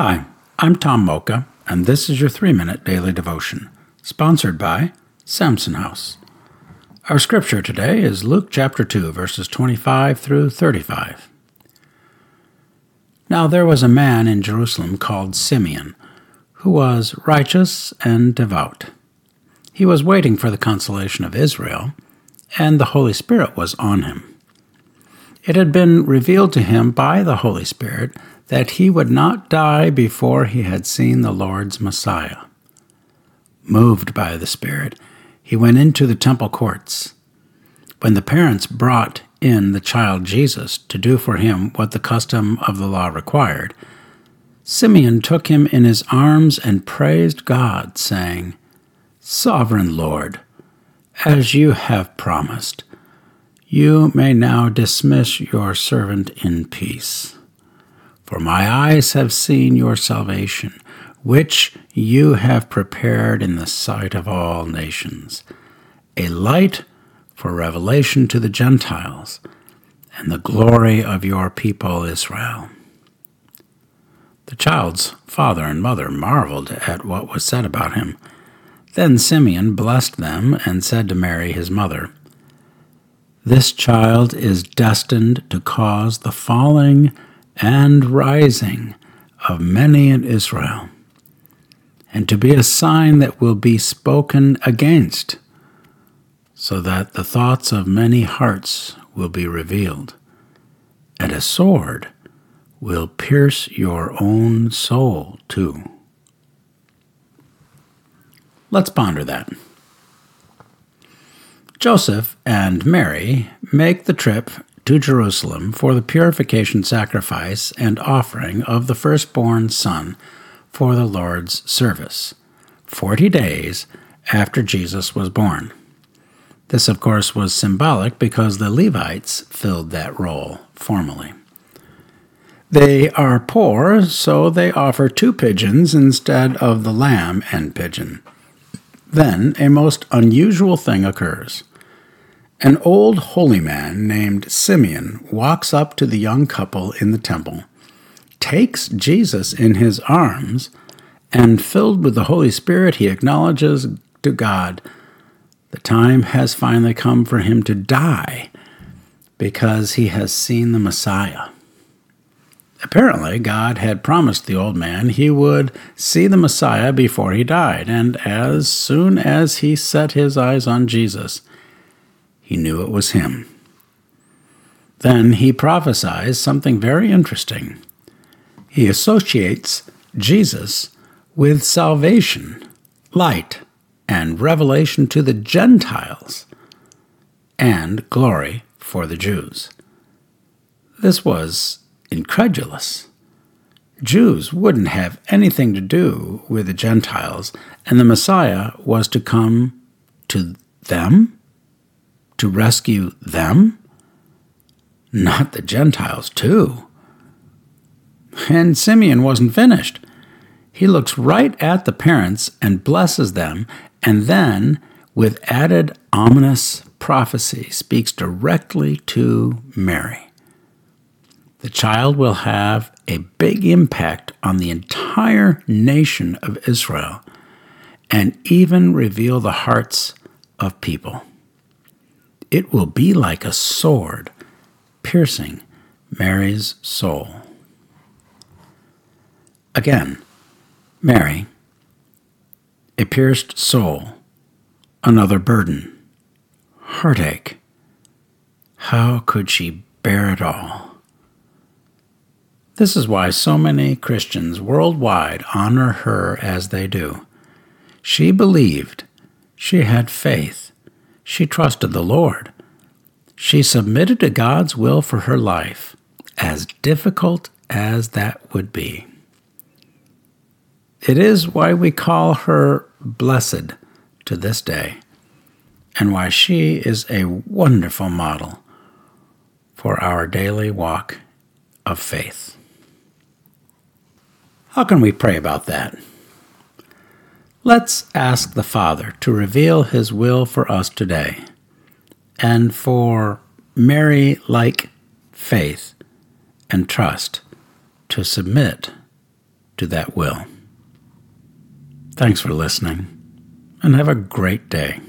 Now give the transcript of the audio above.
Hi, I'm Tom Mocha, and this is your three minute daily devotion, sponsored by Samson House. Our scripture today is Luke chapter 2, verses 25 through 35. Now there was a man in Jerusalem called Simeon, who was righteous and devout. He was waiting for the consolation of Israel, and the Holy Spirit was on him. It had been revealed to him by the Holy Spirit that he would not die before he had seen the Lord's Messiah. Moved by the Spirit, he went into the temple courts. When the parents brought in the child Jesus to do for him what the custom of the law required, Simeon took him in his arms and praised God, saying, Sovereign Lord, as you have promised, you may now dismiss your servant in peace. For my eyes have seen your salvation, which you have prepared in the sight of all nations, a light for revelation to the Gentiles, and the glory of your people Israel. The child's father and mother marveled at what was said about him. Then Simeon blessed them and said to Mary his mother, This child is destined to cause the falling and rising of many in Israel, and to be a sign that will be spoken against, so that the thoughts of many hearts will be revealed, and a sword will pierce your own soul too. Let's ponder that. Joseph and Mary make the trip to Jerusalem for the purification sacrifice and offering of the firstborn son for the Lord's service, 40 days after Jesus was born. This, of course, was symbolic because the Levites filled that role formally. They are poor, so they offer two pigeons instead of the lamb and pigeon. Then a most unusual thing occurs. An old holy man named Simeon walks up to the young couple in the temple, takes Jesus in his arms, and filled with the Holy Spirit, he acknowledges to God the time has finally come for him to die because he has seen the Messiah. Apparently, God had promised the old man he would see the Messiah before he died, and as soon as he set his eyes on Jesus, he knew it was him. Then he prophesies something very interesting. He associates Jesus with salvation, light, and revelation to the Gentiles, and glory for the Jews. This was incredulous. Jews wouldn't have anything to do with the Gentiles, and the Messiah was to come to them? To rescue them? Not the Gentiles, too. And Simeon wasn't finished. He looks right at the parents and blesses them, and then, with added ominous prophecy, speaks directly to Mary. The child will have a big impact on the entire nation of Israel and even reveal the hearts of people it will be like a sword piercing Mary's soul. Again, Mary, a pierced soul, another burden, heartache. How could she bear it all? This is why so many Christians worldwide honor her as they do. She believed, she had faith, she trusted the Lord. She submitted to God's will for her life, as difficult as that would be. It is why we call her blessed to this day, and why she is a wonderful model for our daily walk of faith. How can we pray about that? Let's ask the Father to reveal His will for us today and for Mary like faith and trust to submit to that will. Thanks for listening, and have a great day.